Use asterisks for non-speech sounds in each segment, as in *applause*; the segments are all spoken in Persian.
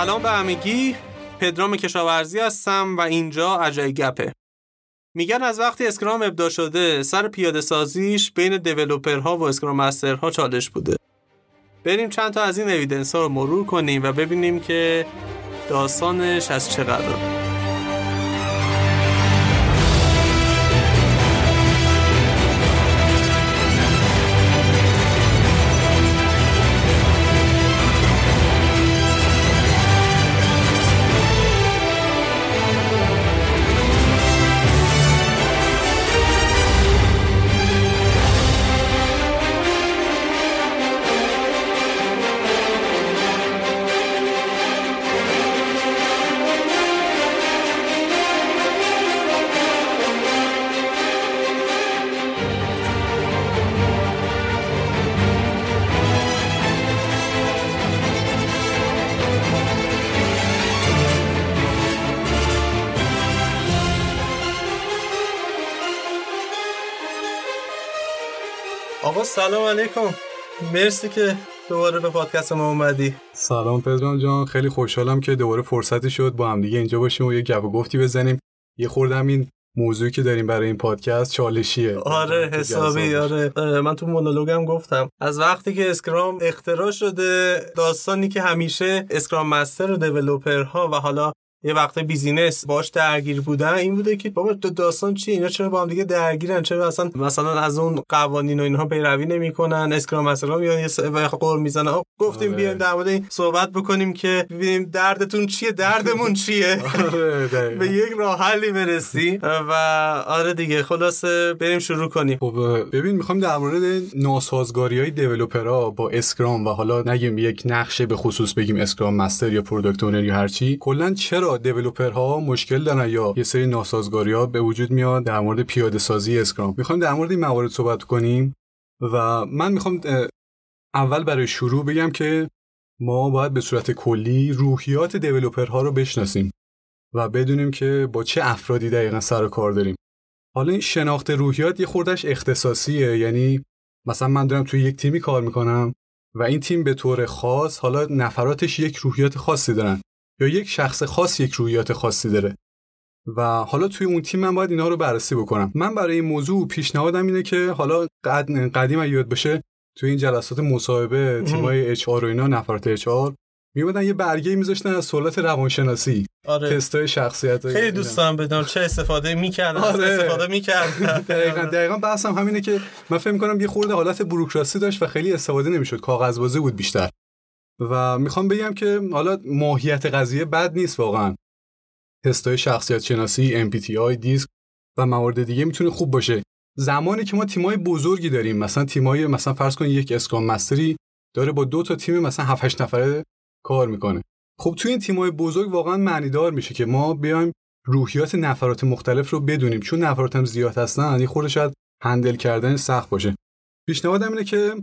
سلام به همگی. پدرام کشاورزی هستم و اینجا اجای گپه. میگن از وقتی اسکرام ابدا شده سر پیاده سازیش بین دیولوپرها و اسکرام مسترها چالش بوده. بریم چند تا از این اویدنس ها رو مرور کنیم و ببینیم که داستانش از چه قراره. سلام علیکم. مرسی که دوباره به پادکست ما اومدی. سلام پدرام جان خیلی خوشحالم که دوباره فرصتی شد با هم دیگه اینجا باشیم و یه گپ گفتی بزنیم. یه خوردم این موضوعی که داریم برای این پادکست چالشیه. آره حسابی آره. من تو مونولوگم گفتم. از وقتی که Scrum اختراع شده داستانی که همیشه Scrum master و developer ها و حالا یه وقت business باش درگیر بودن این بوده که بابا داستان چی اینا چرا با هم دیگه درگیرن؟ چرا اصلا مثلا از اون قوانین و اینها پیروی نمی‌کنن؟ Scrum مثلا میان یه غر می‌زنن. گفتیم آره. بیایم در مورد این صحبت بکنیم که ببینیم دردتون چیه؟ دردمون چیه؟ *laughs* آره، *laughs* به یک راه حلی برسی و آره دیگه خلاصه بریم شروع کنیم. خب ببین می‌خوام در مورد ناسازگاری های developer ها با Scrum و حالا نگیم یک نقشه به خصوص بگیم Scrum Master یا Product Owner یا هرچی کلا چرا developer ها مشکل دارن یا یه سری ناسازگاری ها به وجود میاد در مورد پیاده سازی Scrum. می‌خوایم در مورد این موارد صحبت کنیم و من می‌خوام اول برای شروع بگم که ما باید به صورت کلی روحیات دیولپرها رو بشناسیم و بدونیم که با چه افرادی دقیقا سر و کار داریم. حالا این شناخت روحیات یه خوردش اختصاصیه یعنی مثلا من دارم توی یک تیمی کار می‌کنم و این تیم به طور خاص حالا نفراتش یک روحیات خاصی دارن. یا یک شخص خاص یک رویات خاصی داره. و حالا توی اون تیم من باید اینا رو بررسی بکنم. من برای این موضوع پیشنهادم اینه که حالا قد... قدیم یاد بشه توی این جلسات مصاحبه تیمای اچ و اینا نفرات اچ آر میومدن یه برگه میذاشتن از سوالات روانشناسی آره. تستای شخصیت. خیلی دوست دارم بدونم چه استفاده می‌کردن آره. استفاده می‌کردن. *laughs* دقیقاً دقیقاً بحثم همینه که من فکر می‌کنم یه خورده حالت بوروکراسی داشت و خیلی استفاده نمی‌شد. کاغذبازی بود بیشتر. و می‌خوام بگم که حالا ماهیت قضیه بد نیست واقعا. تستای شخصیت شناسی MBTI دیسک و موارد دیگه می‌تونه خوب باشه. زمانی که ما تیمای بزرگی داریم مثلا تیمای مثلا فرض کن یک اسکرام مستری داره با دو تا تیم مثلا 7 8 نفره کار می‌کنه. خب توی این تیمای بزرگ واقعا معنیدار میشه که ما بیایم روحیات نفرات مختلف رو بدونیم. چون نفرات هم زیاد هستن یعنی خود شاید هندل کردن سخت باشه. پیشنهادم اینه که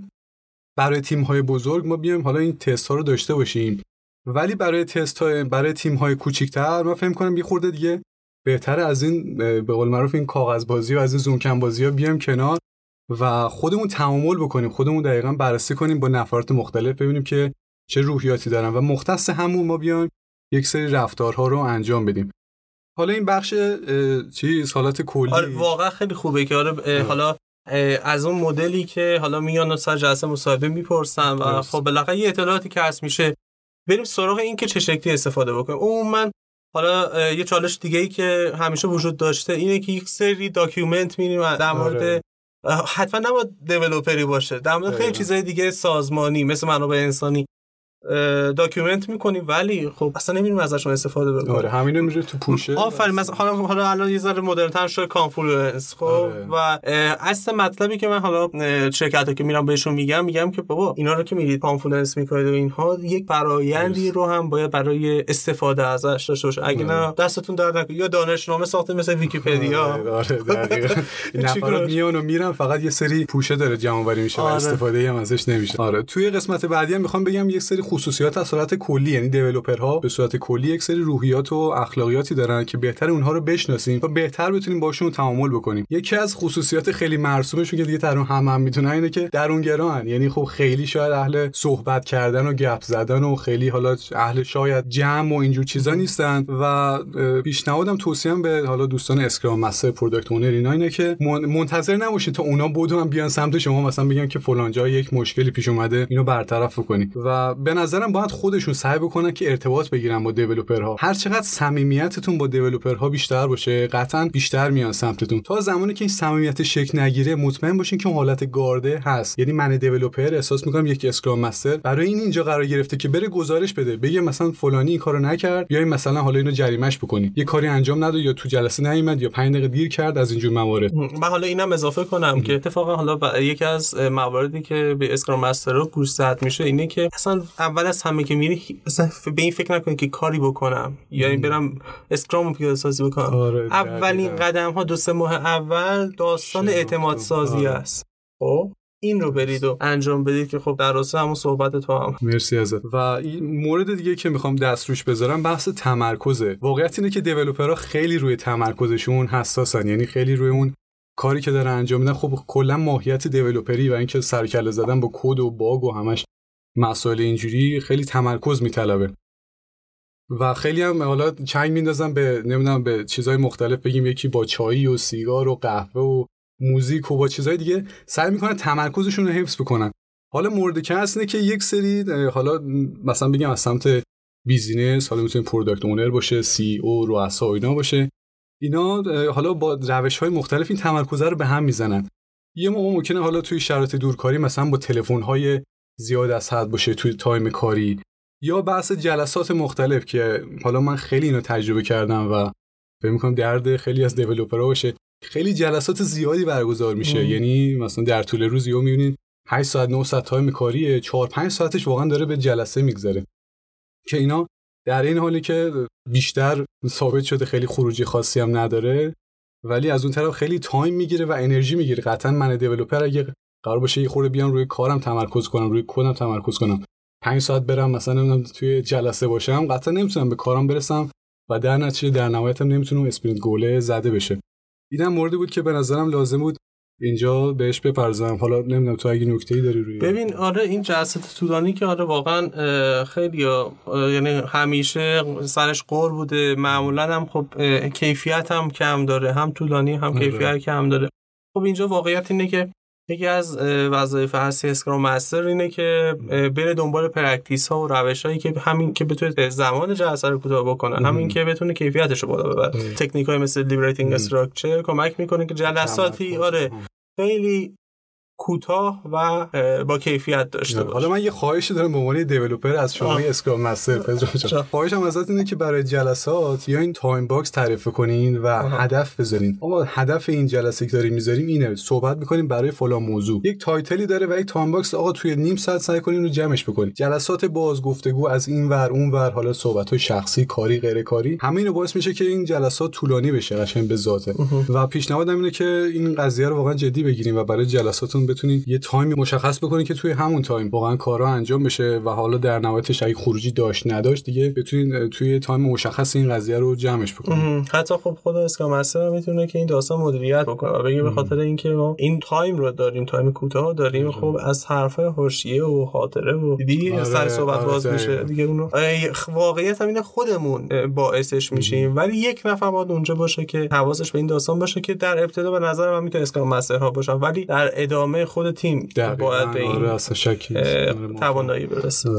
برای تیم های بزرگ ما بیایم حالا این تست ها رو داشته باشیم. ولی برای تست های برای تیم های کوچیک‌تر ما فهم کنم یه خورده دیگه بهتره از این به قول معروف این کاغذ بازی و از این زوم بازی ها بیایم کنار و خودمون تعامل بکنیم خودمون دقیقا بررسی کنیم با نفرات مختلف ببینیم که چه روحیاتی دارن و مختص همون ما بیایم یک سری رفتارها رو انجام بدیم. حالا این بخش چیز حالت کلی. آره واقعا خیلی خوبه که آره حالا از اون مدلی که حالا میان سر جلسه مصاحبه می‌پرسن و خب بالاخره یه اطلاعاتی که هست میشه. بریم سراغ این که چه شکلی استفاده بکنیم. اون من حالا یه چالش دیگه ای که همیشه وجود داشته اینه که یک سری document میریم در مورد آره. حتما نباید developer ی باشه. در مورد خیلی چیزای دیگه سازمانی مثل منابع انسانی document می‌کنیم ولی خب اصلا نمیریم ازشون استفاده بکنیم آره همینو میره تو پوشه. آفرین مثلا حالا حالا الان یه ذره مدرن تر شده Confluence خب؟ آره. و اصل مطلبی که من حالا شرکت که میرم بهشون میگم میگم که بابا اینا رو که میرید Confluence می‌کنید و اینها یک فرآیندی رو هم باید برای استفاده ازش داشته باشه. اگه نه آره. دستتون درد نکنه. یا دانشنامه ساخته مثل ویکی‌پدیا. آره, آره *laughs* نفرات میان و میرن فقط یه سری پوشه داره جمع آوری میشه و استفاده هم ازش نمیشه. آره توی قسمت بعدی هم می‌خوام بگم یک سری خصوصیات از صورت کلی یعنی developer ها به صورت کلی یک سری روحیات و اخلاقیاتی دارن که بهتر اونها رو بشناسیم و بهتر بتونیم باشون تعامل بکنیم. یکی از خصوصیات خیلی مرسومشون که دیگه همه هم می‌دونن اینه که درونگران. یعنی خب خیلی شاید اهل صحبت کردن و گپ زدن و خیلی حالا اهل شاید جمع و اینجور چیزا نیستن و پیشنهادم توصیهم به حالا دوستان Scrum Master Product Owner اینا اینه که منتظر نباشید تا اونا بدون بیان سمت شما مثلا بگن که فلان جا یک مشکلی پیش اومده اینو برطرف کنید و به نظرم باید خودشون سعی بکنن که ارتباط بگیرن با developer ها هر چقدر صمیمیتتون با developer ها بیشتر باشه قطعا بیشتر میان سمتتون. تا زمانی که این صمیمیت شکل نگیره مطمئن باشین که حالت گارده هست. یعنی من developer احساس می‌کنم یک Scrum Master. برای این اینجا قرار گرفته که بره گزارش بده. بگه مثلا فلانی این کارو نکرد یا مثلا حالا اینو جریمش بکنید یه کاری انجام نداد یا تو جلسه نیومد یا 5 دقیقه دیر کرد از اینجور موارد. من حالا اینم اضافه کنم که اتفاقا حالا یکی از مواردی که به اسکرام مستر رو گوش میشه اینه که اصلا اول از همه که میری اصلا به این فکر نکنید که کاری بکنم. یا این برم اسکرام پیاده سازی بکنم. آره اولین قدم ها دو سه ماه اول داستان اعتماد سازی آره. است. خب این رو برید و انجام بدید که خب در راسته همون صحبت تو هم. مرسی ازت. و این مورد دیگه که می‌خوام دست روش بذارم بحث تمرکزه. واقعیت اینه که دیولپرها خیلی روی تمرکزشون حساسن. یعنی خیلی روی اون کاری که دارن انجام میدن. خب کلا ماهیت developer ی و اینکه سرکله زدن با کد و bug و همش مسائل اینجوری خیلی تمرکز میطلبه. و خیلی هم حالا چنگ میندازم به نمی‌دونم به چیزهای مختلف بگیم. یکی با چایی و سیگار و قهوه و موزیک و با چیزهای دیگه سعی می‌کنن تمرکزشون رو حفظ بکنن. حالا مورد که هست که یک سری حالا مثلا بگم از سمت business حالا می‌تونه Product Owner باشه CEO رؤسا و اینا باشه. اینا حالا با روش های مختلف این تمرکز رو به هم می‌زنن. یه موقع ممکنه حالا توی شرایط دورکاری مثلا با تلفن های زیاد از حد باشه توی time کاری. یا بحث جلسات مختلف که حالا من خیلی اینو تجربه کردم و فکر می‌کنم درد خیلی از developer ها باشه. خیلی جلسات زیادی برگزار میشه. یعنی مثلا در طول روز یهو می‌بینید 8 ساعت 9 ساعت time کاریه. 4 5 ساعتش واقعا داره به جلسه میگذره. که اینا در این حالی که بیشتر ثابت شده خیلی خروجی خاصی هم نداره ولی از اون طرف خیلی time می‌گیره و انرژی می‌گیره. قطعا من developer اگه قرار باشه یه خورده بیام روی کارم تمرکز کنم روی کدم تمرکز کنم. 5 ساعت برم مثلا نمی‌دونم توی جلسه باشم قطعا نمی‌تونم به کارم برسم و در نتیجه در نهایتم نمی‌تونم Sprint Goal زده بشه. اینم موردی بود که به نظرم لازم بود اینجا بهش بپردازم. حالا نمی‌دونم تو اگه نکته ای داری روی ببین آره این جلسات طولانی که آره واقعا خیلی یعنی همیشه سرش غر بوده. معمولا هم خب کیفیت هم کم داره هم طولانی هم آره. کیفیت کم داره. خب اینجا واقعیت اینه که یکی از وظایف اصلی Scrum Master اینه که بره دنبال practice ها و روش هایی که همین که بتونه زمان جلسه رو کوتاه بکنه. همین که بتونه کیفیتش رو بالا ببره. تکنیک های مثل Liberating Structure کمک می‌کنه که جلساتی آره. خیلی کوتاه و با کیفیت داشته باشه حالا من یه خواهشی دارم به عنوان developer از شما Scrum Master پدرام خواهشم ازت اینه که برای جلسات یا این time box تعریف کنین و هدف بذارین. آقا هدف این جلسه که داریم می‌ذاریم اینه صحبت می‌کنیم برای فلان موضوع. یک title ی داره و یک time box آقا توی نیم ساعت سعی کنین رو جمعش بکنین. جلسات باز گفتگو از این ور اون ور حالا صحبت های شخصی کاری غیر کاری همه اینو باعث میشه که این جلسات طولانی بشه قشنگ به ذاته. و پیشنهادم اینه که این قضیه رو واقعا جدی بگیریم و برای جلساتون بتونین یه time ی مشخص بکنین که توی همون time واقعا کارا انجام بشه و حالا در نهایتش اگه خروجی داشت نداشت دیگه بتونین توی time مشخص این قضیه رو جمعش بکنین حتی خب خود Scrum Master می‌تونه که این داستان مدیریت بکنه و بگه به خاطر اینکه ما این time رو داریم time کوتاه داریم خب از حرفای حاشیه و خاطره و دیدی آره، سر صحبت آره باز میشه دیگه اونو. واقعیت هم اینه خودمون باعثش میشیم. ولی یک نفر باید اونجا باشه که حواسش به این داستان باشه که در ابتدا به نظر من می‌تونه Scrum Master ها باشن. ولی در ادامه خود تیم. باید به این آره توانایی برسه.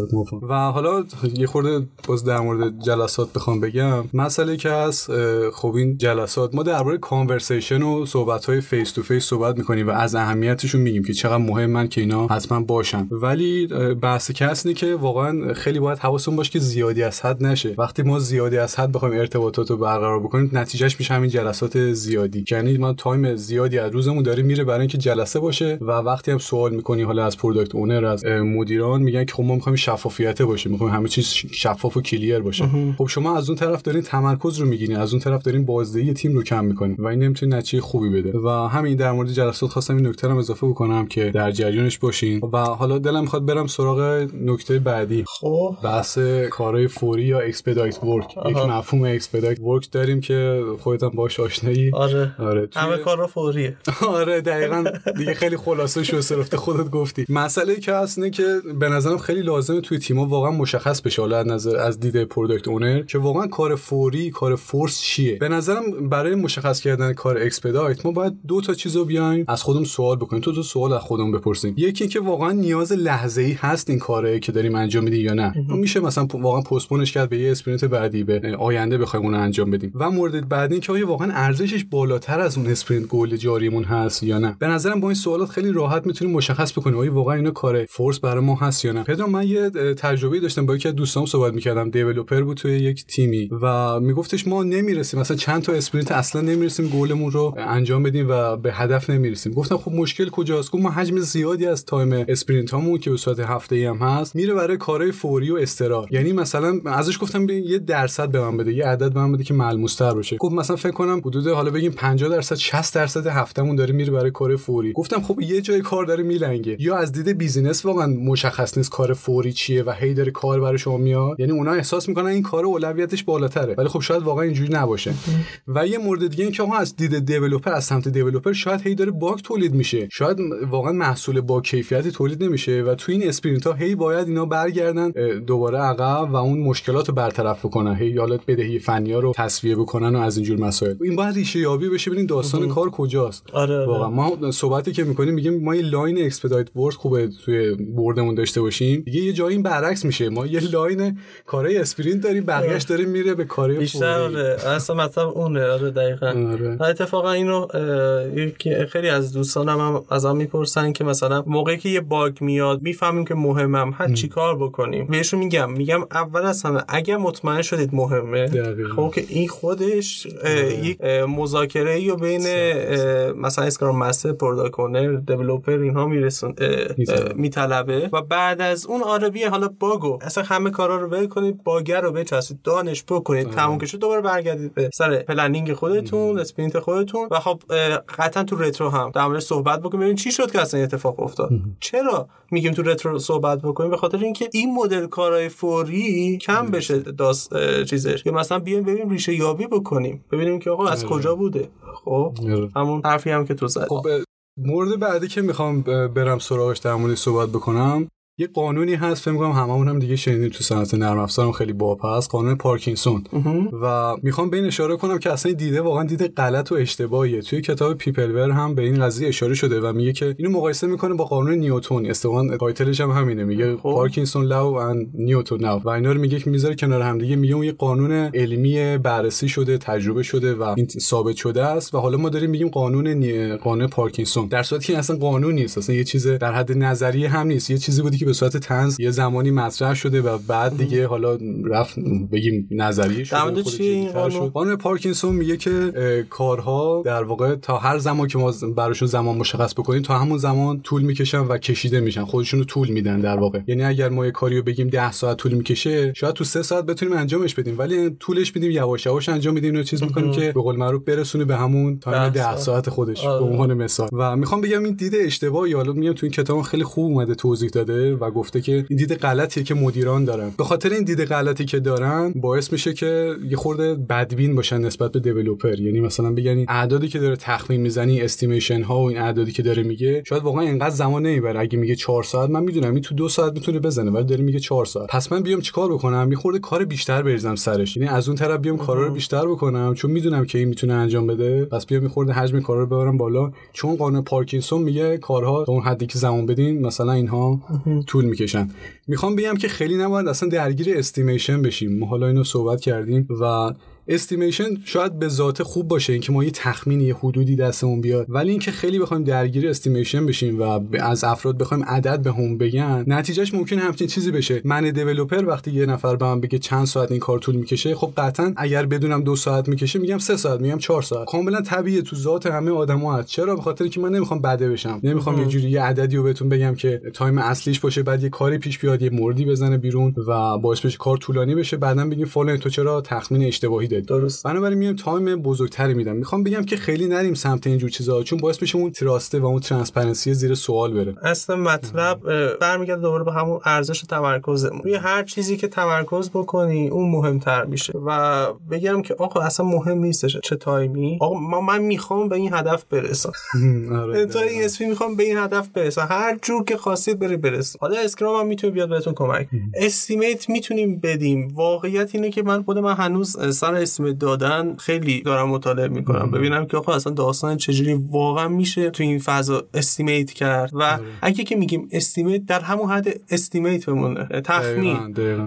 و حالا یه خورده باز در مورد جلسات بخوام بگم. مسئله که هست خب این جلسات ما درباره conversation و صحبت های face to face صحبت می‌کنیم و از اهمیتشون میگیم که چقدر مهمن که اینا حتما باشن. ولی بحث کسنی که واقعا خیلی باید حواسون باشه که زیادی از حد نشه. وقتی ما زیادی از حد بخوایم ارتباطات رو برقرار بکنیم نتیجهش میشه همین جلسات زیادی. یعنی ما time زیادی از روزمون داره میره برای اینکه جلسه باشه و وقتی هم سوال می‌کنی حالا از Product Owner از مدیران میگن که خب ما می‌خوایم شفافیت باشه می‌خوایم همه چیز شفاف و clear باشه. خب شما از اون طرف دارین تمرکز رو می‌گیرین از اون طرف دارین بازدهی تیم رو کم می‌کنین و این نمی‌تونه نتیجه خوبی بده. و همین در مورد جلسات خواستم این نکته رو اضافه بکنم که در جریانش باشین. و حالا دلم می‌خواد برم سراغ نکته بعدی. خب. بحث کارهای فوری یا expedite work یک مفهوم expedite work داریم که خودت هم باش آشنایی. آره. آره توی... همه کارا فوریه. *laughs* آره دقیقا دیگه خیلی خلاصه شو صرفت خودت گفتی. مسئله که هست که به نظرم خیلی لازمه توی تیم‌ها واقعا مشخص بشه. حالا از نظر از دید product owner که واقعا کار فوری کار force چیه؟ به نظرم برای مشخص کردن کار expedite ما باید دو تا چیزو بیایم از خودمون سوال بکنیم. تو تو سوال از خودمون بپرسیم. یکی که واقعا نیاز لحظه‌ای هست این کاره که داریم انجام میدیم یا نه؟ میشه مثلا واقعا postpone ش کرد به یه sprint بعدی به آینده بخوایم اون انجام بدیم. و مورد بعدی که آیا واقعا ارزشش بالاتر از اون sprint goal جاریمون هست یا نه؟ به نظرم با این سوالات خیلی راحت می‌تونیم مشخص بکنیم آیا واقعا اینا کار force برای ما هست یا نه. پدرام من یه تجربه داشتم با یکی از دوستام صحبت می‌کردم developer بود توی یک تیمی و میگفتش ما نمی‌رسیم مثلا چند تا sprint اصلا نمی‌رسیم گلمون رو انجام بدیم و به هدف نمی‌رسیم. گفتم خب مشکل کجاست؟ گفت ما حجم زیادی از time sprint هامون که به صورت هفته ای هم هست میره برای کارهای فوری و اضطرار. یعنی مثلا ازش گفتم یه درصد به من بده یه عدد به من بده که ملموس تر باشه. گفت مثلا فکر کنم حدود حالا بگیم 50 درصد 60 درصد هفتمون داره میره برای کار فوری. گفتم خب یه جای کار داره میلنگه. یا از دید business واقعا مشخص نیست کار فوری چیه و هی داره کار برای شما میاد. یعنی اونا احساس می‌کنن این کار اولویتش بالاتره ولی خب شاید واقعا اینجوری نباشه. و یه مورد دیگه این که آقا از دید developer از سمت developer شاید هی داره bug تولید میشه. شاید واقعا محصول با کیفیتی تولید نمیشه و تو این sprint ها هی باید اینا برگردن دوباره عقب و اون مشکلات رو برطرف بکنن. هی حالت بدهی فنی ها رو تسویه بکنن و از اینجور مسائل. این باید ریشه یابی بشه. ببینید داستان کار کجاست. آره, آره. واقعا ما صحبتی که می‌کنیم میگیم ما یه line expedite work خوبه توی board مون داشته باشیم. دیگه یه جایی برعکس میشه. ما یه line کارهای sprint داریم بقیه‌اش داره میره به کارهای بیشتر آره. اصلا مطلب اونه. آره دقیقاً. آره. اتفاقا اینو خیلی از دوستانم هم ازم می‌پرسن که مثلا موقعی که یه bug میاد می‌فهمیم که مهمم. هر چی کار بکنیم. بهشون میگم. میگم اول از همه اگر مطمئن شدید مهمه خب که این خودش یک مذاکره ای بین مثلا scrum master product developer اینها میرسون میطلبه. و بعد از اون آره حالا bug و. اصلا همه کارا رو ول کنید bug رو بچسبید done ش بکنید. تموم که دوباره برگردید به سر planning خودتون sprint خودتون. و خب قطعا تو retro هم. در مورد صحبت بکنیم. ببینید چی شد که اصلا اتفاق افتاد. چرا میگیم تو retro صحبت بکنیم؟ به خاطر اینکه این مدل کارهای فوری کم بشه داست چیزش. یا مثلا بیایم ببینیم ریشه یابی بکنیم. ببینیم که آقا از آره. کجا بوده. خب آره. همون حرفی هم که تو زدی خب مورد بعدی که می‌خوام برم سراغش در مورد صحبت بکنم یه قانونی هست فکر کنم هممون هم دیگه شنیدیم تو صنعت نرم افزارم خیلی باب هست قانون پارکینسون. و می‌خوام به این اشاره کنم که اصلا دیده واقعا دیده غلط و اشتباهیه. توی کتاب Peopleware هم به این قضیه اشاره شده و میگه که اینو مقایسه می‌کنه با قانون نیوتن اصلا عنوان title ش هم همینه میگه خب. Parkinson law و Newton law و اینا رو میگه که می‌ذاره کنار هم دیگه میگه اون یه قانون علمی بررسی شده تجربه شده و این ثابت شده است. و حالا ما داریم میگیم قانون نی... قانون پارکینسون. در صورتی که اصلا قانون نیست اصلا یه چیز در حد نظریه هم نیست. یه چیزی بودی که به صورت طنز یه زمانی مطرح شده و بعد دیگه حالا رفت بگیم نظریه شده چی؟ قانون پارکینسون میگه که کارها در واقع تا هر زمان که ما براشون زمان مشخص بکنیم تا همون زمان طول می‌کشن و کشیده میشن خودشونو طول میدن در واقع. یعنی اگر ما یه کاریو بگیم 10 ساعت طول می‌کشه شاید تو 3 ساعت بتونیم انجامش بدیم ولی طولش میدیم یواش یواش انجام میدیم اینو چیز می‌کنیم که به قول معروف برسونه به همون time 10 ساعت. خودش به آره. عنوان مثال. و می‌خوام بگم این دیده اشتباهی حالا میگم تو این کتاب خیلی خوب اومده توضیح داده. و گفته که این دیده غلطیه که مدیران دارن. به خاطر این دیده غلطی که دارن باعث میشه که یه خورده بدبین باشن نسبت به developer یعنی مثلا بگن این اعدادی که داره تخمین می‌زنی estimation ها و این اعدادی که داره میگه شاید واقعا اینقدر زمان نمی‌بره. اگه میگه 4 ساعت من می‌دونم این تو دو ساعت می‌تونه بزنه ولی داره میگه 4 ساعت. پس من بیام چیکار بکنم؟ یه خورده کار بیشتر بریزم سرش. یعنی از اون طرف بیام کارا رو بیشتر بکنم چون می‌دونم که این می‌تونه انجام بده. پس بیام یه خورده حجم کارا رو ببرم بالا. چون قانون پارکینسون میگه کارها تا اون حدی که زمان بدین مثلا اینها طول می‌کشن. می‌خوام بگم که خیلی نباید اصلا درگیر estimation بشیم. ما حالا اینو صحبت کردیم و estimation شاید به ذات خوب باشه اینکه ما یه تخمینی یه حدودی دستمون بیاد. ولی اینکه خیلی بخوایم درگیر estimation بشیم و از افراد بخوایم عدد به هم بگن نتیجهش ممکن همچین چیزی بشه. من developer وقتی یه نفر به من بگه چند ساعت این کار طول می‌کشه خب قطعا اگر بدونم دو ساعت می‌کشه میگم سه ساعت میگم چهار ساعت. کاملا طبیعیه تو ذات همه آدما هست. چرا؟ به خاطر که من نمی‌خوام بده بشم. نمی‌خوام یه جوری یه عددی رو بهتون بگم که time اصلیش باشه بعد یه کاری پیش بیاد یه موردی بزنه بیرون و باعث بشه کار طولانی بشه. بعدا بگیم فلان تو چرا تخمین اشتباهی دادی درست. بنابراین میام time بزرگتری میدم. می‌خوام بگم که خیلی نریم سمت اینجور چیزا چون باعث میشه اون trust ه و اون transparency زیر سوال بره. اصلا مطلب برمیگرده دوباره به همون ارزش تمرکز روی هر چیزی که تمرکز بکنی اون مهمتر میشه. و بگم که آقا اصلا مهم نیستش چه time ی. آقا ما من می‌خوام به این هدف برسم. *laughs* آره *laughs* تا این Sprint می‌خوام به این هدف برسم. هر جور که خواستید بری برسم. حالا Scrum هم می‌تونه بیاد بهتون کمک. *laughs* estimate می‌تونیم بدیم. واقعیت اینه که من خود من هنوز سر estimate دادن خیلی دارم مطالعه می‌کنم. ببینم که آقا اصلا داستان چجوری واقعا میشه تو این فضا estimate کرد و. اگه که میگیم estimate در همون حد estimate بمونه. تخمین.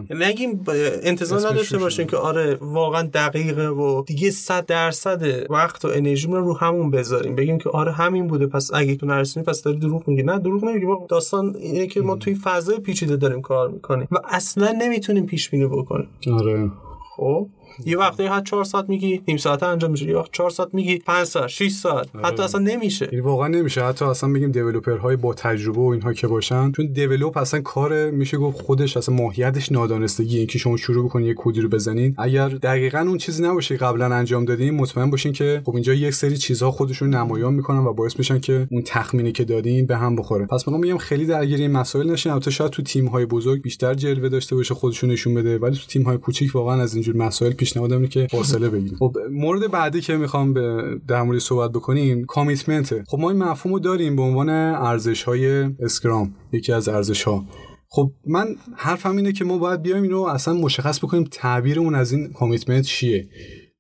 نگیم انتظار نداشته باشیم که آره واقعا دقیقه و دیگه 100 درصد وقت و انرژی رو رو همون بذاریم. بگیم که آره همین بوده پس اگه تو نرسونی پس داری دروغ میگی. نه دروغ نمیگی داستان اینه که ما توی فضای پیچیده داریم کار می‌کنیم و اصلا نمی‌تونیم پیش بینی بکنیم. آره. خب؟ یه وقتی حد 4 ساعت میگی نیم ساعت انجام میشه. یه وقت 4 ساعت میگی 5 ساعت 6 ساعت. آره. حتی اصلا نمیشه. یعنی واقعا نمیشه. حتی اصلا بگیم دیولپر های با تجربه و اینها که باشن چون دیولپ اصلا کار میشه گفت خودش اصلا ماهیتش نادانستگی اینکه شما شروع بکنید یه کدی رو بزنین. اگر دقیقا اون چیزی نباشه قبلا انجام دادین مطمئن باشین که خب اینجا یک سری چیزها خودشون نمایان می‌کنن و باعث میشن که اون تخمینی که دادین به هم بخوره. پس میگم میگم خیلی درگیر این مسائل نشین. البته شاید تو تیم های بزرگ بیشتر جلوه داشته باشه خودشون نشون بده. ولی تو تیم های کوچیک واقعا از اینجور مسائل پیشنهاد میده که فاصله بگیریم. خب مورد بعدی که می‌خوام به در مورد صحبت بکنیم کامیتمنت خب ما این مفهوم رو داریم به عنوان ارزش های Scrum یکی از ارزش ها خب من حرفم اینه که ما باید بیایم اینو اصلا مشخص بکنیم تعبیرمون از این commitment چیه.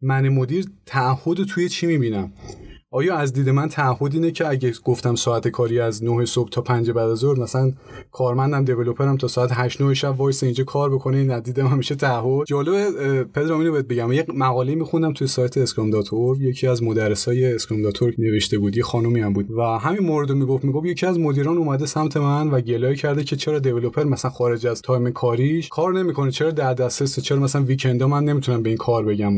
من مدیر تعهد توی چی می‌بینم؟ آیا از دید من تعهد اینه که اگه گفتم ساعت کاری از 9 صبح تا 5 بعد از ظهر مثلا کارمندم developer م تا ساعت 8 9 شب وایسه اینجا کار بکنه این از دید من میشه تعهد؟ جالب پدرام اینو بهت بگم. یک مقاله میخوندم توی سایت Scrum یکی از مدرسای Scrum نوشته بود یه خانومی هم بود. و همین مورد رو می‌گفت می‌گفت یکی از مدیران اومده سمت من و گلایه کرده که چرا developer مثلا خارج از time کاریش کار نمی‌کنه چرا در دسترس چرا مثلا weekend ا من نمی‌تونم به این کار بگم.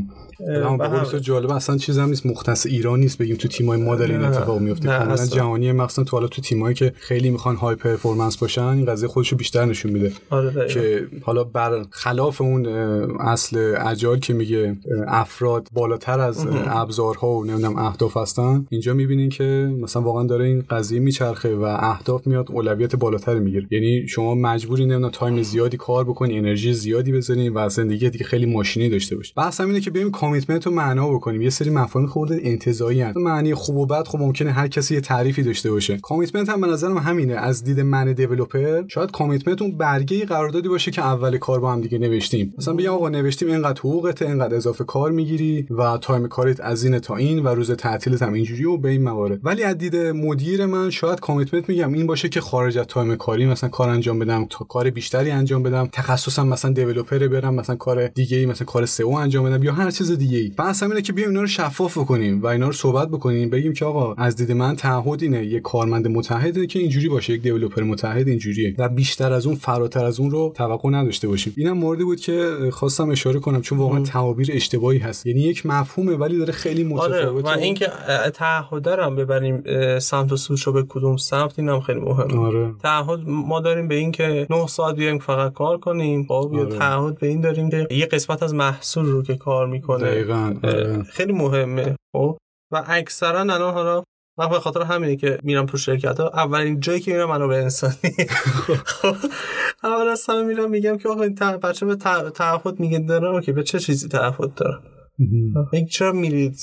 جالب اصلا چیزم نیست مختص ایران نیست بگیم تو تیمای ما داره این اتفاق میفته. کاملا جهانی مخصوصا تو حالا تو تیمایی که خیلی می‌خوان high performance باشن این قضیه خودشو بیشتر نشون میده. آره که حالا بر خلاف اون اصل Agile که میگه افراد بالاتر از ابزارها و نمی‌دونم اهداف هستن اینجا می‌بینین که مثلا واقعا داره این قضیه میچرخه و اهداف میاد اولویت بالاتر می‌گیره. یعنی شما مجبوری نمی‌دونم time زیادی کار بکنی انرژی زیادی بزنی و زندگی دیگه خیلی ماشینی داشته باشی. بحث اینه که بیایم commitment رو معنا بکنیم. یه سری مفاهیم خورده انتزاعی معنی خوب و بد خب ممکنه هر کسی یه تعریفی داشته باشه. commitment هم به نظرم همینه. از دید من developer شاید commitment اون برگه قراردادی باشه که اول کار با هم دیگه نوشتیم. مثلا بگم آقا نوشتیم اینقدر حقوقت اینقدر اضافه کار می‌گیری و time کارت از این تا این و روز تعطیلت هم اینجوری و به این موارد. ولی از دید مدیر من شاید commitment میگم. این باشه که خارج از time کاری مثلا کار انجام بدم تا کار بیشتری انجام بدم تخصصم مثلا دیولپر برم مثلا کار دیگه ای مثلا کار سئو انجام بدم یا هر چیز دیگه ای بحث اینه که بیایم اینا رو شفاف بکنیم و اینا رو صحبت بگیم که آقا از دید من تعهد اینه یه کارمند متحده که اینجوری باشه یک دیولپر متحد اینجوریه. و بیشتر از اون فراتر از اون رو توقع نداشته باشیم. اینم موردی بود که خواستم اشاره کنم چون واقعا تعابیر اشتباهی هست. یعنی یک مفهومه ولی داره خیلی متفاوته آره و اینکه تعهد هم ببریم سمت و سوشو به کدوم سمت اینم خیلی مهمه. آره. تعهد ما داریم به این که 9 ساعت بیایم فقط کار کنیم. خب یا آره. تعهد به این داریم که یه قسمت از محصول رو که کار می‌کنه. دقیقاً آره. خیلی مهمه. خب و اکثرا الان حالا من به خاطر همینه که میرم تو شرکت ها اولین جایی که میرم منو به انسانی خب، اول از همه میرم میگم که آقا این بچه به تعهد میگه. داره که به چه چیزی تعهد داره؟ این چرا میرید